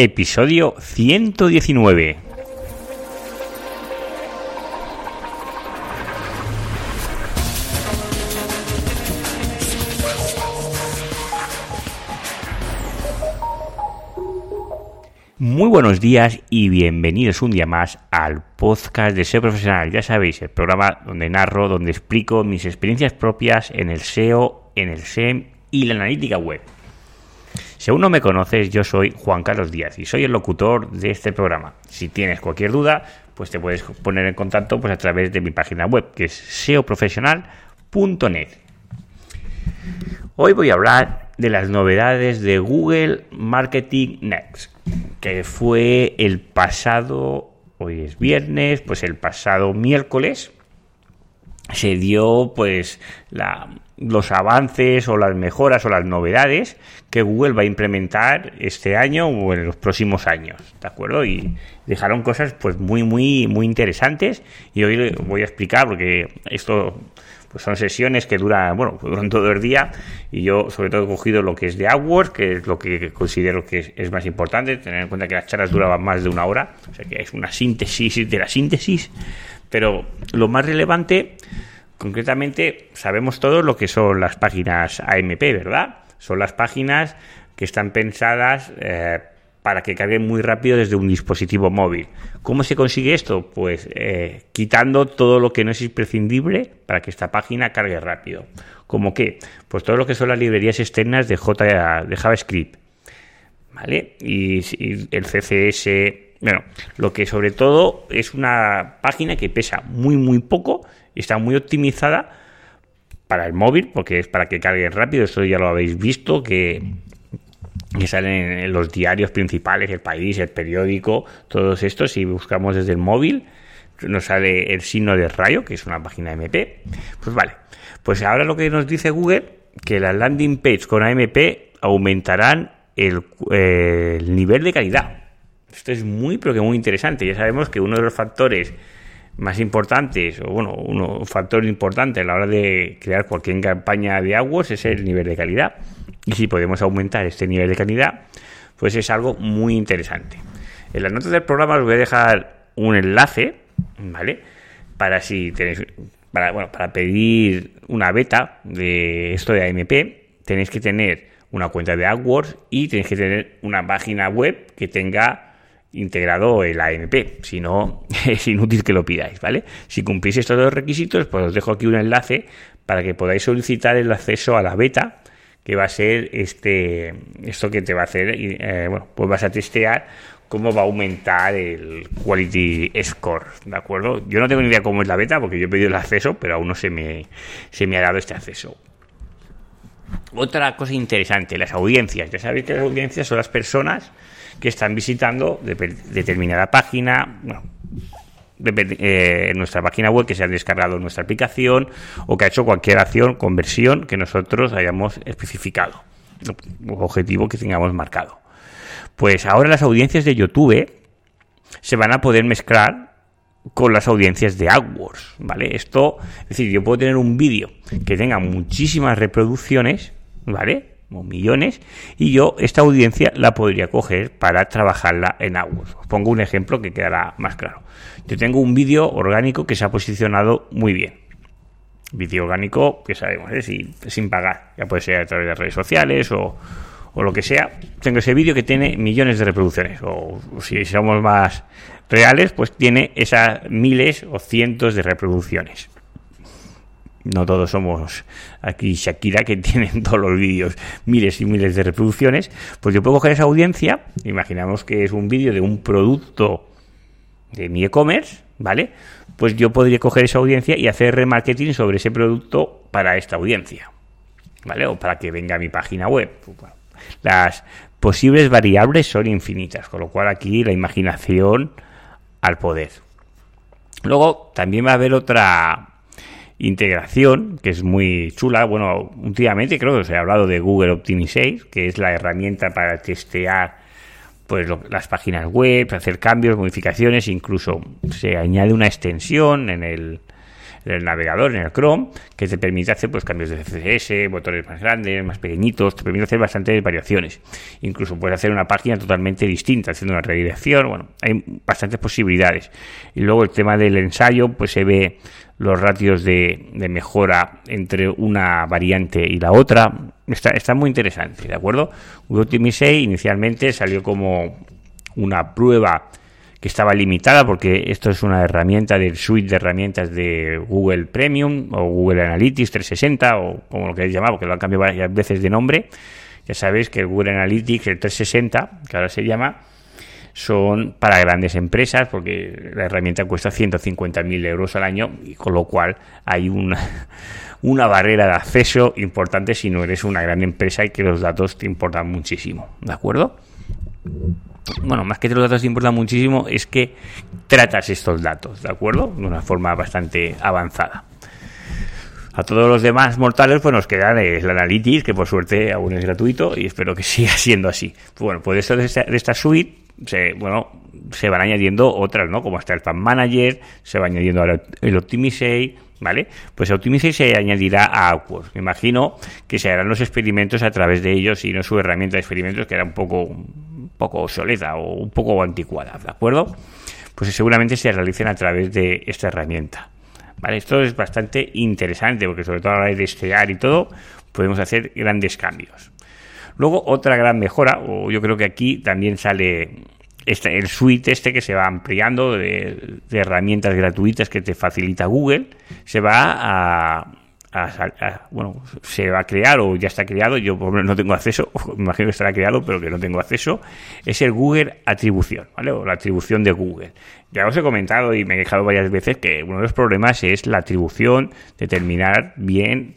episodio 119. Muy buenos días y bienvenidos un día más al podcast de SEO Profesional. Ya sabéis, el programa donde narro, donde explico mis experiencias propias en el SEO, en el SEM y la analítica web. Si aún no me conoces, yo soy Juan Carlos Díaz y soy el locutor de este programa. Si tienes cualquier duda, pues te puedes poner en contacto pues, a través de mi página web, que es seoprofesional.net. Hoy voy a hablar de las novedades de Google Marketing Next, que fue el pasado, hoy es viernes, pues el pasado miércoles se dio pues los avances o las mejoras o las novedades que Google va a implementar este año o en los próximos años, ¿de acuerdo? Y dejaron cosas pues muy muy muy interesantes y hoy voy a explicar porque esto pues son sesiones que duran, bueno, pues duran todo el día y yo sobre todo he cogido lo que es de AdWords, que es lo que considero que es, es más importante, tener en cuenta que las charlas duraban más de una hora, o sea que es una síntesis de la síntesis, pero lo más relevante Concretamente, sabemos todos lo que son las páginas AMP, ¿verdad? Son las páginas que están pensadas eh, para que carguen muy rápido desde un dispositivo móvil. ¿Cómo se consigue esto? Pues eh, quitando todo lo que no es imprescindible para que esta página cargue rápido. ¿Cómo qué? Pues todo lo que son las librerías externas de, J, de JavaScript. ¿Vale? Y, y el CSS. Bueno, lo que sobre todo es una página que pesa muy, muy poco está muy optimizada para el móvil, porque es para que cargue rápido, eso ya lo habéis visto, que, que salen en los diarios principales, el país, el periódico, todos estos, si buscamos desde el móvil, nos sale el signo de rayo, que es una página MP. Pues vale, pues ahora lo que nos dice Google, que las landing page con AMP aumentarán eh, el nivel de calidad. Esto es muy, pero que muy interesante. Ya sabemos que uno de los factores más importantes, o bueno, un factor importante a la hora de crear cualquier campaña de AdWords es el nivel de calidad. Y si podemos aumentar este nivel de calidad, pues es algo muy interesante. En las notas del programa os voy a dejar un enlace, ¿vale? Para si tenéis, para, bueno, para pedir una beta de esto de AMP, tenéis que tener una cuenta de AdWords y tenéis que tener una página web que tenga integrado el AMP, si no es inútil que lo pidáis, ¿vale? Si cumplís estos dos requisitos, pues os dejo aquí un enlace para que podáis solicitar el acceso a la beta, que va a ser este esto que te va a hacer, eh, bueno, pues vas a testear cómo va a aumentar el quality score, ¿de acuerdo? Yo no tengo ni idea cómo es la beta porque yo he pedido el acceso, pero aún no se me, se me ha dado este acceso. Otra cosa interesante, las audiencias. Ya sabéis que las audiencias son las personas que están visitando determinada página, bueno, eh, nuestra página web, que se ha descargado nuestra aplicación o que ha hecho cualquier acción, conversión que nosotros hayamos especificado, objetivo que tengamos marcado. Pues ahora las audiencias de YouTube se van a poder mezclar con las audiencias de AdWords, ¿vale? Esto, es decir, yo puedo tener un vídeo que tenga muchísimas reproducciones, ¿vale? O millones, y yo esta audiencia la podría coger para trabajarla en AdWords. Os pongo un ejemplo que quedará más claro. Yo tengo un vídeo orgánico que se ha posicionado muy bien. Vídeo orgánico que sabemos, ¿eh? sin, sin, pagar. Ya puede ser a través de redes sociales o, o lo que sea. Tengo ese vídeo que tiene millones de reproducciones. O, o si somos más reales, pues tiene esas miles o cientos de reproducciones no todos somos aquí Shakira que tienen todos los vídeos miles y miles de reproducciones, pues yo puedo coger esa audiencia, imaginamos que es un vídeo de un producto de mi e-commerce, ¿vale? Pues yo podría coger esa audiencia y hacer remarketing sobre ese producto para esta audiencia, ¿vale? O para que venga a mi página web. Las posibles variables son infinitas, con lo cual aquí la imaginación al poder. Luego también va a haber otra integración, que es muy chula. Bueno, últimamente creo que os he hablado de Google Optimizate, que es la herramienta para testear pues las páginas web, hacer cambios, modificaciones, incluso se añade una extensión en el, en el navegador, en el Chrome, que te permite hacer pues cambios de CSS, botones más grandes, más pequeñitos, te permite hacer bastantes variaciones. Incluso puedes hacer una página totalmente distinta, haciendo una redirección, bueno, hay bastantes posibilidades. Y luego el tema del ensayo, pues se ve los ratios de, mejora entre una variante y la otra. Está, está muy interesante, ¿de acuerdo? Google inicialmente salió como una prueba que estaba limitada porque esto es una herramienta del suite de herramientas de Google Premium o Google Analytics 360 o como lo queréis llamar, porque lo han cambiado varias veces de nombre. Ya sabéis que Google Analytics, el 360, que ahora se llama, son para grandes empresas porque la herramienta cuesta 150.000 euros al año y con lo cual hay una, una barrera de acceso importante si no eres una gran empresa y que los datos te importan muchísimo, ¿de acuerdo? bueno, más que los datos te importan muchísimo, es que tratas estos datos, ¿de acuerdo? De una forma bastante avanzada. A todos los demás mortales, pues nos queda el Analytics, que por suerte aún es gratuito y espero que siga siendo así. Bueno, pues esto de esta, suite, se, bueno, se van añadiendo otras, ¿no? Como hasta el Fan Manager, se va añadiendo ahora el Optimisei, ¿vale? Pues Optimisei se añadirá a Awkward. Me imagino que se harán los experimentos a través de ellos y no su herramienta de experimentos, que era un poco poco obsoleta o un poco anticuada, ¿de acuerdo? Pues seguramente se realicen a través de esta herramienta. ¿Vale? Esto es bastante interesante porque sobre todo a la hora de destear y todo podemos hacer grandes cambios. Luego otra gran mejora, o yo creo que aquí también sale este, el suite este que se va ampliando de herramientas gratuitas que te facilita Google, se va a, bueno, se va a crear o ya está creado, yo no tengo acceso, me imagino que estará creado, pero que no tengo acceso, es el Google Atribución, ¿vale? O la atribución de Google. Ya os he comentado y me he quejado varias veces que uno de los problemas es la atribución, determinar bien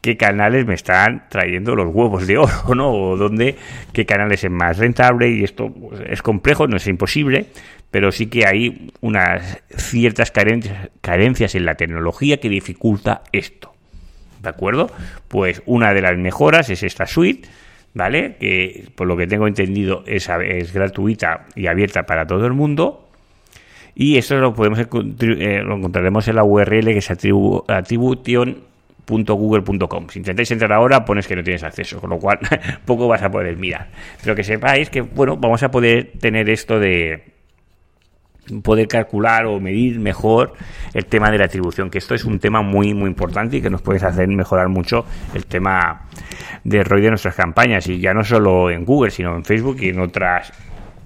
qué canales me están trayendo los huevos de oro, ¿no? O dónde, qué canales es más rentable y esto pues, es complejo, no es imposible, pero sí que hay unas ciertas carencias, carencias en la tecnología que dificulta esto. ¿de acuerdo? Pues una de las mejoras es esta suite, ¿vale? Que por lo que tengo entendido es, es gratuita y abierta para todo el mundo. Y esto lo podemos eh, lo encontraremos en la URL que es atribution.google.com. Si intentáis entrar ahora, pones que no tienes acceso, con lo cual poco vas a poder mirar. Pero que sepáis que, bueno, vamos a poder tener esto de poder calcular o medir mejor el tema de la atribución, que esto es un tema muy muy importante y que nos puede hacer mejorar mucho el tema de ROI de nuestras campañas y ya no solo en Google, sino en Facebook y en otras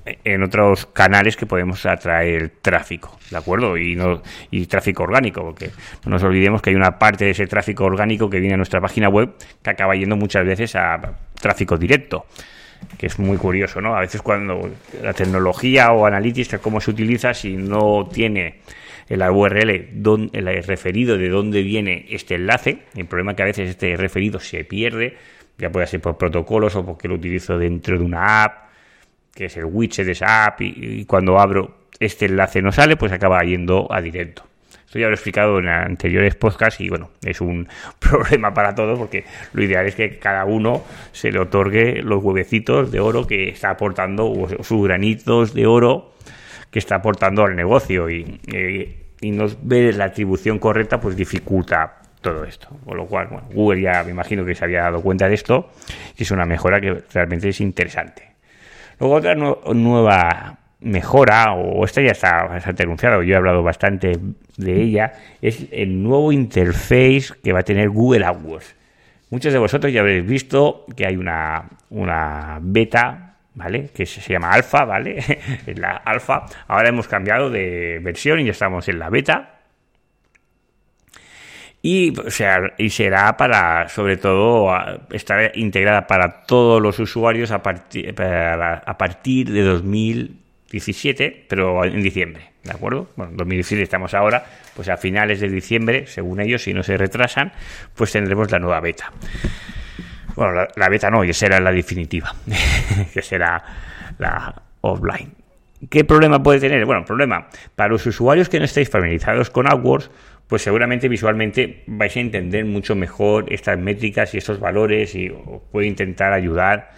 en otros canales que podemos atraer tráfico, ¿de acuerdo? Y no y tráfico orgánico, porque no nos olvidemos que hay una parte de ese tráfico orgánico que viene a nuestra página web que acaba yendo muchas veces a tráfico directo que es muy curioso, ¿no? A veces cuando la tecnología o analítica, cómo se utiliza, si no tiene el URL, don, el referido de dónde viene este enlace, el problema es que a veces este referido se pierde, ya puede ser por protocolos o porque lo utilizo dentro de una app, que es el widget de esa app, y cuando abro este enlace no sale, pues acaba yendo a directo. Esto ya lo he explicado en anteriores podcasts y bueno, es un problema para todos porque lo ideal es que cada uno se le otorgue los huevecitos de oro que está aportando, o sus granitos de oro que está aportando al negocio y, eh, y no ver la atribución correcta pues dificulta todo esto. Con lo cual, Google ya me imagino que se había dado cuenta de esto y es una mejora que realmente es interesante. Luego otra nueva mejora, o esta ya está bastante anunciada, yo he hablado bastante de ella, es el nuevo interface que va a tener Google AdWords. Muchos de vosotros ya habréis visto que hay una, una beta, ¿vale? Que se, llama alfa, ¿vale? es la alfa. Ahora hemos cambiado de versión y ya estamos en la beta. Y, será para, sobre todo, estar integrada para todos los usuarios a, partir a partir de 2000 17, pero en diciembre, ¿de acuerdo? Bueno, 2017 estamos ahora, pues a finales de diciembre, según ellos, si no se retrasan, pues tendremos la nueva beta. Bueno, la, beta no, ya será la definitiva, que será la offline. ¿Qué problema puede tener? Bueno, problema, para los usuarios que no estéis familiarizados con AdWords, pues seguramente visualmente vais a entender mucho mejor estas métricas y estos valores y os puede intentar ayudar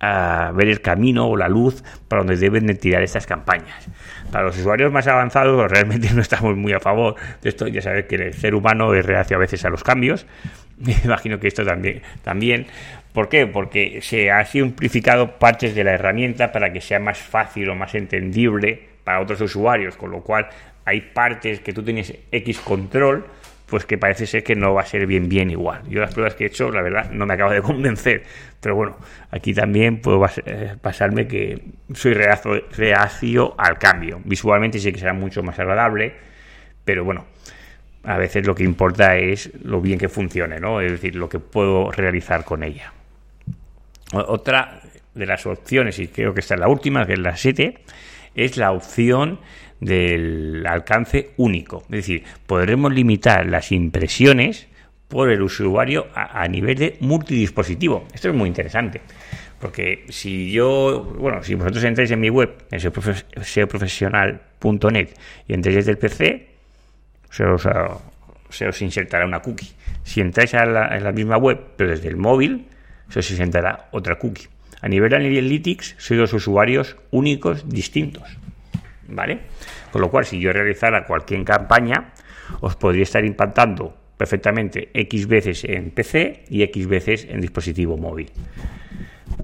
a ver el camino o la luz para donde deben de tirar estas campañas. Para los usuarios más avanzados realmente no estamos muy a favor de esto. Ya sabes que el ser humano es reacio a veces a los cambios. Me imagino que esto también, también. ¿Por qué? Porque se ha simplificado partes de la herramienta para que sea más fácil o más entendible para otros usuarios, con lo cual hay partes que tú tienes X control pues que parece ser que no va a ser bien bien igual. Yo las pruebas que he hecho, la verdad, no me acabo de convencer. Pero bueno, aquí también puedo eh, pasarme que soy reacio, al cambio. Visualmente sí que será mucho más agradable, pero bueno, a veces lo que importa es lo bien que funcione, ¿no? Es decir, lo que puedo realizar con ella. Otra de las opciones, y creo que esta es la última, que es la 7, es la opción del alcance único. Es decir, podremos limitar las impresiones por el usuario a, nivel de multidispositivo. Esto es muy interesante. Porque si yo, bueno, si vosotros entráis en mi web, en seoprofesional.net y entráis desde el PC, se os, se os insertará una cookie. Si entráis en la misma web, pero desde el móvil, se os insertará otra cookie. A nivel de Analytics, soy dos usuarios únicos distintos. ¿vale? Con lo cual, si yo realizara cualquier campaña, os podría estar impactando perfectamente X veces en PC y X veces en dispositivo móvil.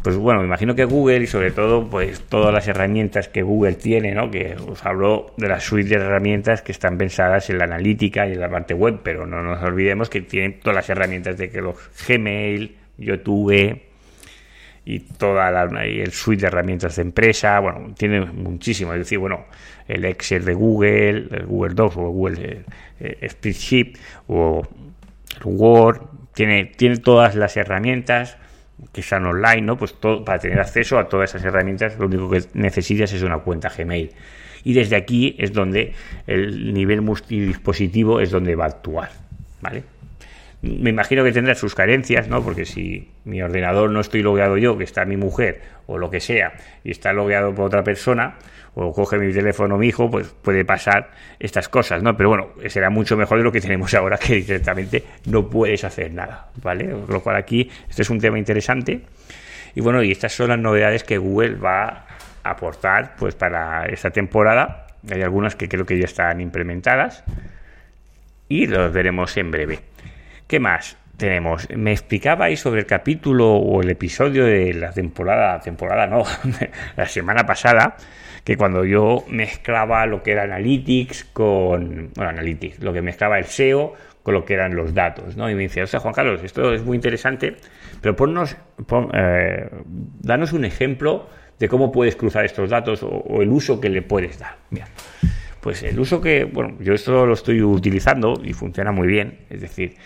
Pues bueno, me imagino que Google y sobre todo pues todas las herramientas que Google tiene, ¿no? Que os hablo de la suite de herramientas que están pensadas en la analítica y en la parte web, pero no nos olvidemos que tienen todas las herramientas de que los Gmail, YouTube, y toda la, el suite de herramientas de empresa, bueno, tiene muchísimo, es decir, bueno, el Excel de Google, Google Docs o Google eh, eh, Spreadsheet o el Word, tiene, tiene todas las herramientas que están online, ¿no? Pues todo, para tener acceso a todas esas herramientas, lo único que necesitas es una cuenta Gmail. Y desde aquí es donde el nivel multidispositivo es donde va a actuar, ¿vale? Me imagino que tendrá sus carencias, ¿no? Porque si mi ordenador no estoy logueado yo, que está mi mujer o lo que sea, y está logueado por otra persona, o coge mi teléfono mi hijo, pues puede pasar estas cosas, ¿no? Pero bueno, será mucho mejor de lo que tenemos ahora, que directamente no puedes hacer nada, ¿vale? Lo cual aquí, este es un tema interesante. Y bueno, y estas son las novedades que Google va a aportar, pues para esta temporada. Hay algunas que creo que ya están implementadas y los veremos en breve. ¿Qué más tenemos? Me explicabais sobre el capítulo o el episodio de la temporada, temporada no, la semana pasada, que cuando yo mezclaba lo que era Analytics con, bueno, Analytics, lo que mezclaba el SEO con lo que eran los datos, ¿no? Y me decía, o sea, Juan Carlos, esto es muy interesante, pero ponnos, eh, danos un ejemplo de cómo puedes cruzar estos datos o, el uso que le puedes dar. Mira. Pues el uso que, bueno, yo esto lo estoy utilizando y funciona muy bien. Es decir,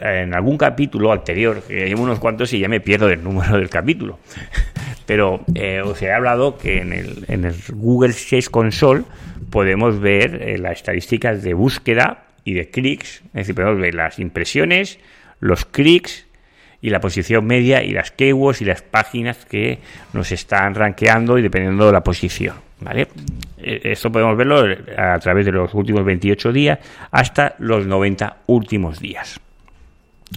en algún capítulo anterior, que llevo unos cuantos y ya me pierdo el número del capítulo. Pero eh, os he hablado que en el, en el Google Search Console podemos ver eh, las estadísticas de búsqueda y de clics. Es decir, podemos ver las impresiones, los clics y la posición media y las keywords y las páginas que nos están rankeando y dependiendo de la posición. ¿Vale? Eh, esto podemos verlo a través de los últimos 28 días hasta los 90 últimos días.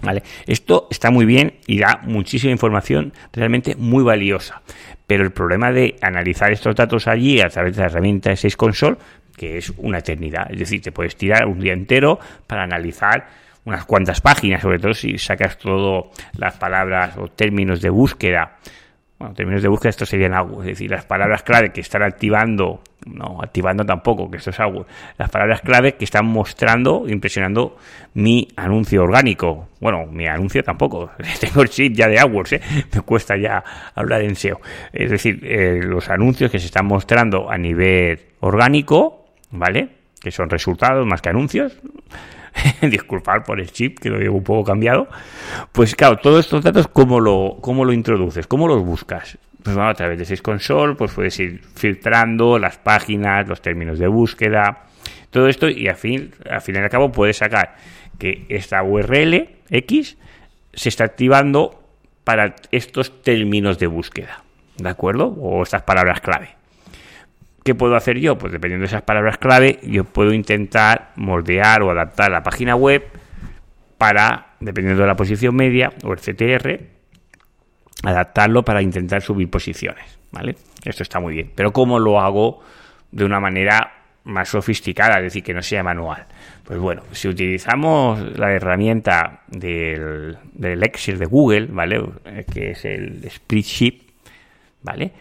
¿Vale? Esto está muy bien y da muchísima información realmente muy valiosa. Pero el problema de analizar estos datos allí a través de la herramienta de 6 Console, que es una eternidad. Es decir, te puedes tirar un día entero para analizar unas cuantas páginas, sobre todo si sacas todas las palabras o términos de búsqueda bueno, términos de búsqueda, esto serían algo, es decir, las palabras clave que están activando, no, activando tampoco, que esto es algo, las palabras clave que están mostrando, impresionando mi anuncio orgánico. Bueno, mi anuncio tampoco, tengo el chip ya de AdWords, ¿eh? me cuesta ya hablar en SEO. Es decir, eh, los anuncios que se están mostrando a nivel orgánico, ¿vale? Que son resultados más que anuncios disculpar por el chip, que lo llevo un poco cambiado, pues claro, todos estos datos, ¿cómo lo, cómo lo introduces? ¿Cómo los buscas? Pues bueno, a través de Sys Console, pues puedes ir filtrando las páginas, los términos de búsqueda, todo esto, y al fin, al fin y al cabo puedes sacar que esta URL X se está activando para estos términos de búsqueda, ¿de acuerdo? O estas palabras clave. ¿Qué puedo hacer yo? Pues dependiendo de esas palabras clave, yo puedo intentar moldear o adaptar la página web para, dependiendo de la posición media o el CTR, adaptarlo para intentar subir posiciones, ¿vale? Esto está muy bien. Pero ¿cómo lo hago de una manera más sofisticada, es decir, que no sea manual? Pues bueno, si utilizamos la herramienta del, del Excel de Google, ¿vale? Que es el Spreadsheet, ¿vale?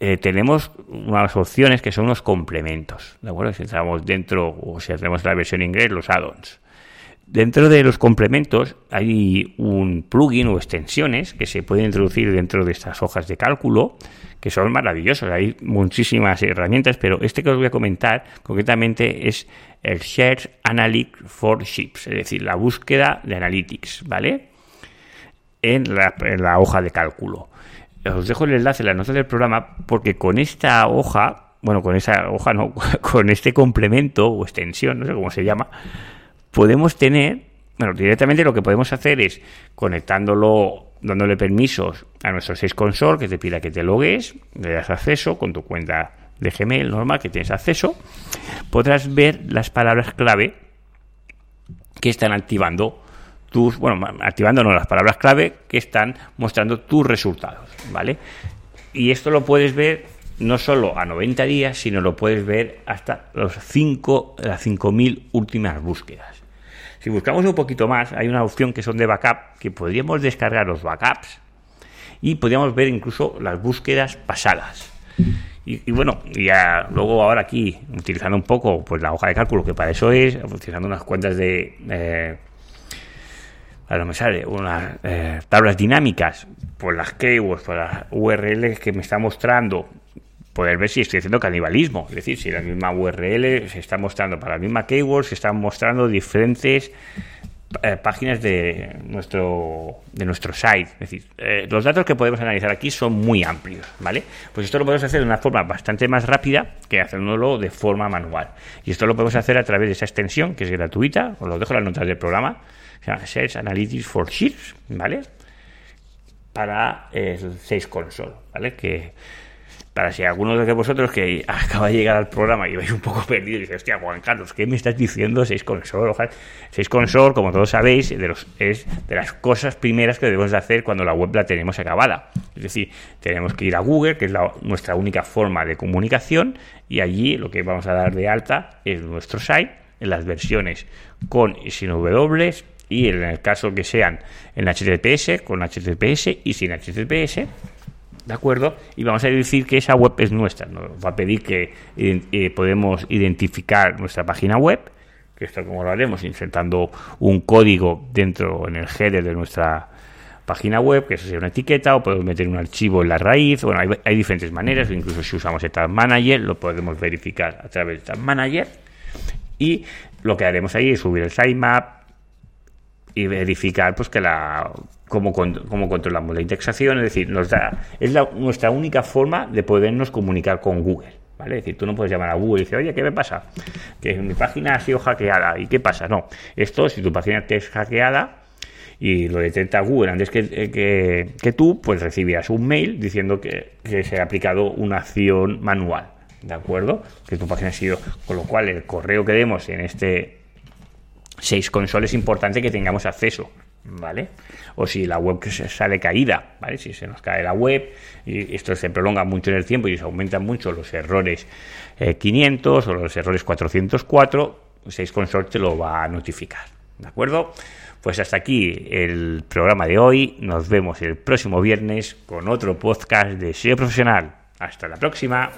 Eh, tenemos unas opciones que son unos complementos, ¿de acuerdo? Si entramos dentro, o si hacemos la versión inglés, los add-ons. Dentro de los complementos hay un plugin o extensiones que se pueden introducir dentro de estas hojas de cálculo que son maravillosos. Hay muchísimas herramientas, pero este que os voy a comentar concretamente es el Share Analytics for Ships, es decir, la búsqueda de Analytics, ¿vale? En la, hoja de cálculo. Os dejo el enlace en la nota del programa porque con esta hoja, bueno, con esa hoja no, con este complemento o extensión, no sé cómo se llama, podemos tener, bueno, directamente lo que podemos hacer es conectándolo, dándole permisos a nuestro 6 console que te pida que te logues, le das acceso con tu cuenta de Gmail normal que tienes acceso, podrás ver las palabras clave que están activando tus, bueno, activando no las palabras clave que están mostrando tus resultados, ¿vale? Y esto lo puedes ver no solo a 90 días, sino lo puedes ver hasta los 5, las 5000 últimas búsquedas. Si buscamos un poquito más, hay una opción que son de backup, que podríamos descargar los backups y podríamos ver incluso las búsquedas pasadas. Y, bueno, ya luego ahora aquí, utilizando un poco pues la hoja de cálculo, que para eso es, utilizando unas cuentas de... Eh, ahora me sale, unas eh, tablas dinámicas, por las keywords, por las URLs que me está mostrando poder ver si estoy haciendo canibalismo. Es decir, si la misma URL se está mostrando para la misma keyword, se están mostrando diferentes eh, páginas de nuestro de nuestro site. Es decir, eh, los datos que podemos analizar aquí son muy amplios, ¿vale? Pues esto lo podemos hacer de una forma bastante más rápida que haciéndolo de forma manual. Y esto lo podemos hacer a través de esa extensión que es gratuita, os lo dejo en las notas del programa, se llama Sales Analytics for Sheets, ¿vale? Para el Sales Console, ¿vale? Que para si alguno de vosotros que acaba de llegar al programa y vais un poco perdido y dice, hostia, Juan Carlos, ¿qué me estás diciendo? Seis console, Seis console, como todos sabéis, de los, es de las cosas primeras que debemos de hacer cuando la web la tenemos acabada. Es decir, tenemos que ir a Google, que es nuestra única forma de comunicación, y allí lo que vamos a dar de alta es nuestro site, en las versiones con y sin W, y en el caso que sean en HTTPS, con HTTPS y sin HTTPS ¿De acuerdo? Y vamos a decir que esa web es nuestra. Nos va a pedir que eh, podemos identificar nuestra página web, que esto como lo haremos insertando un código dentro en el header de nuestra página web, que eso sería una etiqueta, o podemos meter un archivo en la raíz. Bueno, hay, diferentes maneras, incluso si usamos el Tag Manager, lo podemos verificar a través de Tag Manager. Y lo que haremos ahí es subir el sitemap y verificar pues que la cómo, controlamos la indexación, es decir, nos da, es nuestra única forma de podernos comunicar con Google. ¿Vale? Es decir, tú no puedes llamar a Google y decir, oye, ¿qué me pasa? Que mi página ha sido hackeada. ¿Y qué pasa? No. Esto, si tu página te es hackeada y lo detecta Google antes que, que, que tú, pues recibirás un mail diciendo que, que se ha aplicado una acción manual. ¿De acuerdo? Que tu página ha sido. Con lo cual, el correo que demos en este 6 consoles es importante que tengamos acceso. ¿vale? O si la web sale caída, ¿vale? Si se nos cae la web y esto se prolonga mucho en el tiempo y se aumentan mucho los errores 500 eh, o los errores 404, 6 Consort te lo va a notificar, ¿de acuerdo? Pues hasta aquí el programa de hoy. Nos vemos el próximo viernes con otro podcast de SEO Profesional. Hasta la próxima.